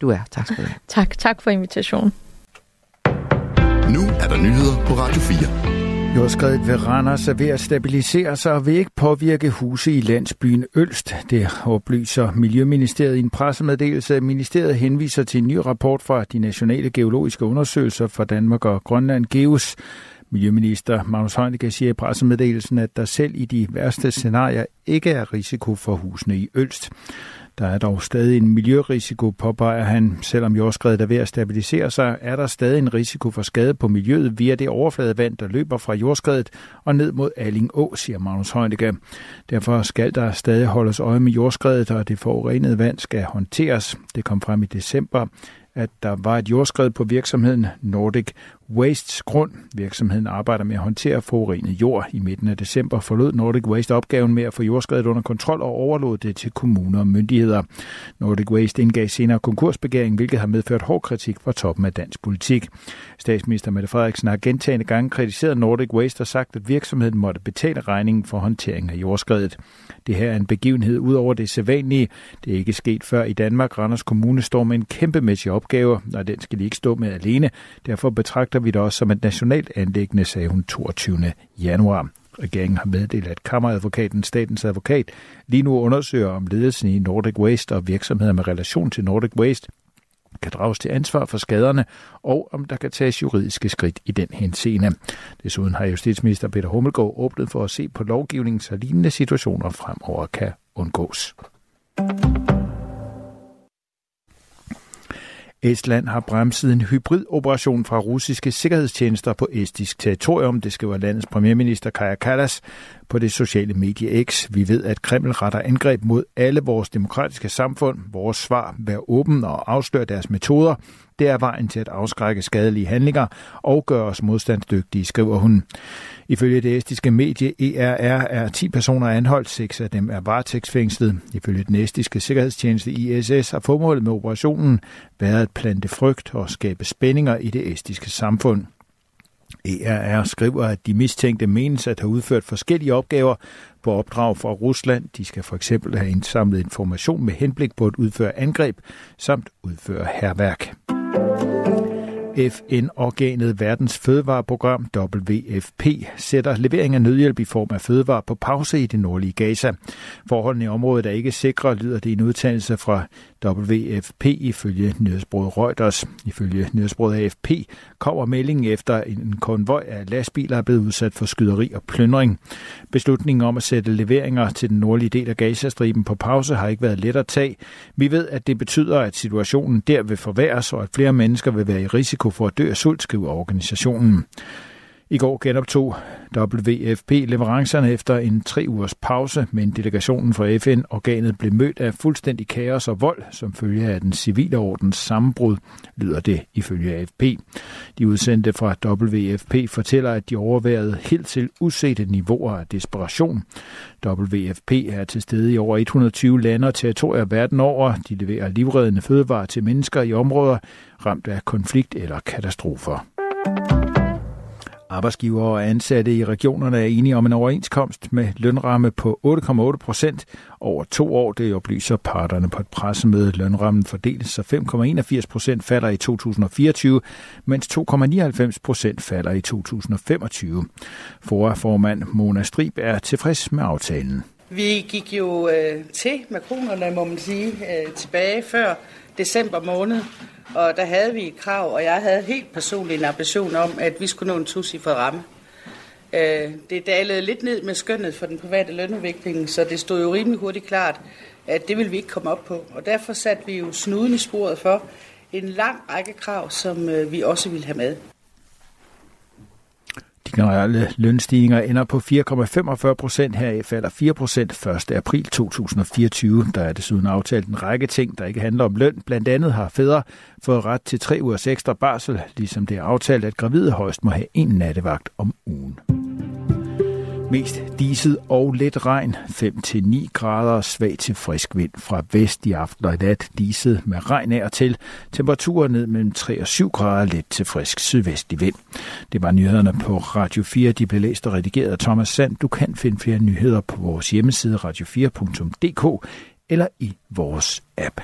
du er. Tak skal du have. Tak, tak for invitationen. Nu er der nyheder på Radio 4. Jordskredet ved Randers er ved at stabilisere sig og vil ikke påvirke huse i landsbyen Ølst. Det oplyser Miljøministeriet i en pressemeddelelse. Ministeriet henviser til en ny rapport fra de nationale geologiske undersøgelser for Danmark og Grønland, GEOS. Miljøminister Magnus Heunicke siger i pressemeddelelsen, at der selv i de værste scenarier ikke er risiko for husene i Ølst. Der er dog stadig en miljørisiko, påpeger han. Selvom jordskredet er ved at stabilisere sig, er der stadig en risiko for skade på miljøet via det overfladevand, der løber fra jordskredet og ned mod Alling Å, siger Magnus Heunicke. Derfor skal der stadig holdes øje med jordskredet, og det forurenede vand skal håndteres. Det kom frem i december at der var et jordskred på virksomheden Nordic Wastes grund. Virksomheden arbejder med at håndtere forurenet jord. I midten af december forlod Nordic Waste opgaven med at få jordskredet under kontrol og overlod det til kommuner og myndigheder. Nordic Waste indgav senere konkursbegæring, hvilket har medført hård kritik fra toppen af dansk politik. Statsminister Mette Frederiksen har gentagende gange kritiseret Nordic Waste og sagt, at virksomheden måtte betale regningen for håndtering af jordskredet. Det her er en begivenhed ud over det sædvanlige. Det er ikke sket før i Danmark. Randers Kommune står med en kæmpemæssig opgave, og den skal de ikke stå med alene. Derfor betragter vi det også som et nationalt anlæggende, sagde hun 22. januar. Regeringen har meddelt, at kammeradvokaten, statens advokat, lige nu undersøger, om ledelsen i Nordic Waste og virksomheder med relation til Nordic Waste kan drages til ansvar for skaderne, og om der kan tages juridiske skridt i den henseende. Desuden har justitsminister Peter Hummelgaard åbnet for at se på lovgivningen, så lignende situationer fremover kan undgås. Estland har bremset en hybridoperation fra russiske sikkerhedstjenester på estisk territorium, det skriver landets premierminister Kaja Kallas på det sociale medie X. Vi ved, at Kreml retter angreb mod alle vores demokratiske samfund. Vores svar, vær åben og afslør deres metoder. Det er vejen til at afskrække skadelige handlinger og gøre os modstandsdygtige, skriver hun. Ifølge det estiske medie ERR er 10 personer anholdt, seks af dem er varetægtsfængslet. Ifølge den estiske sikkerhedstjeneste ISS har formålet med operationen været at plante frygt og skabe spændinger i det estiske samfund. ERR skriver, at de mistænkte menes at have udført forskellige opgaver på opdrag fra Rusland. De skal for eksempel have indsamlet information med henblik på at udføre angreb samt udføre herværk. FN-organet Verdens Fødevareprogram, WFP, sætter levering af nødhjælp i form af fødevarer på pause i det nordlige Gaza. Forholdene i området er ikke sikre, lyder det i en udtalelse fra WFP ifølge nyhedsbruget Reuters. Ifølge nyhedsbruget AFP kommer meldingen efter en konvoj af lastbiler er blevet udsat for skyderi og plyndring. Beslutningen om at sætte leveringer til den nordlige del af Gazastriben på pause har ikke været let at tage. Vi ved, at det betyder, at situationen der vil forværres, og at flere mennesker vil være i risiko for at dø af sult, skriver organisationen. I går genoptog WFP leverancerne efter en tre ugers pause, men delegationen fra FN-organet blev mødt af fuldstændig kaos og vold, som følge af den civile ordens sammenbrud, lyder det ifølge AFP. De udsendte fra WFP fortæller, at de overværede helt til usete niveauer af desperation. WFP er til stede i over 120 lande og territorier verden over. De leverer livreddende fødevarer til mennesker i områder ramt af konflikt eller katastrofer. Arbejdsgiver og ansatte i regionerne er enige om en overenskomst med lønramme på 8,8 procent over to år. Det oplyser parterne på et pressemøde. Lønrammen fordeles, så 5,81 procent falder i 2024, mens 2,99 procent falder i 2025. Forformand Mona Strib er tilfreds med aftalen. Vi gik jo øh, til med kronerne, må man sige, øh, tilbage før december måned, og der havde vi et krav, og jeg havde helt personligt en ambition om, at vi skulle nå en for ramme. Øh, det dalede lidt ned med skønnet for den private lønudvikling, så det stod jo rimelig hurtigt klart, at det ville vi ikke komme op på. Og derfor satte vi jo snuden i sporet for en lang række krav, som øh, vi også ville have med. Generelle lønstigninger ender på 4,45 procent. Heraf falder 4 procent 1. april 2024. Der er desuden aftalt en række ting, der ikke handler om løn. Blandt andet har fædre fået ret til tre ugers ekstra barsel, ligesom det er aftalt, at gravide højst må have en nattevagt om ugen. Mest diset og lidt regn, 5-9 grader, svag til frisk vind fra vest i aften og i nat. Diset med regn af og til. Temperaturer ned mellem 3 og 7 grader, lidt til frisk sydvestlig vind. Det var nyhederne på Radio 4. De blev læst og redigeret af Thomas Sand. Du kan finde flere nyheder på vores hjemmeside radio4.dk eller i vores app.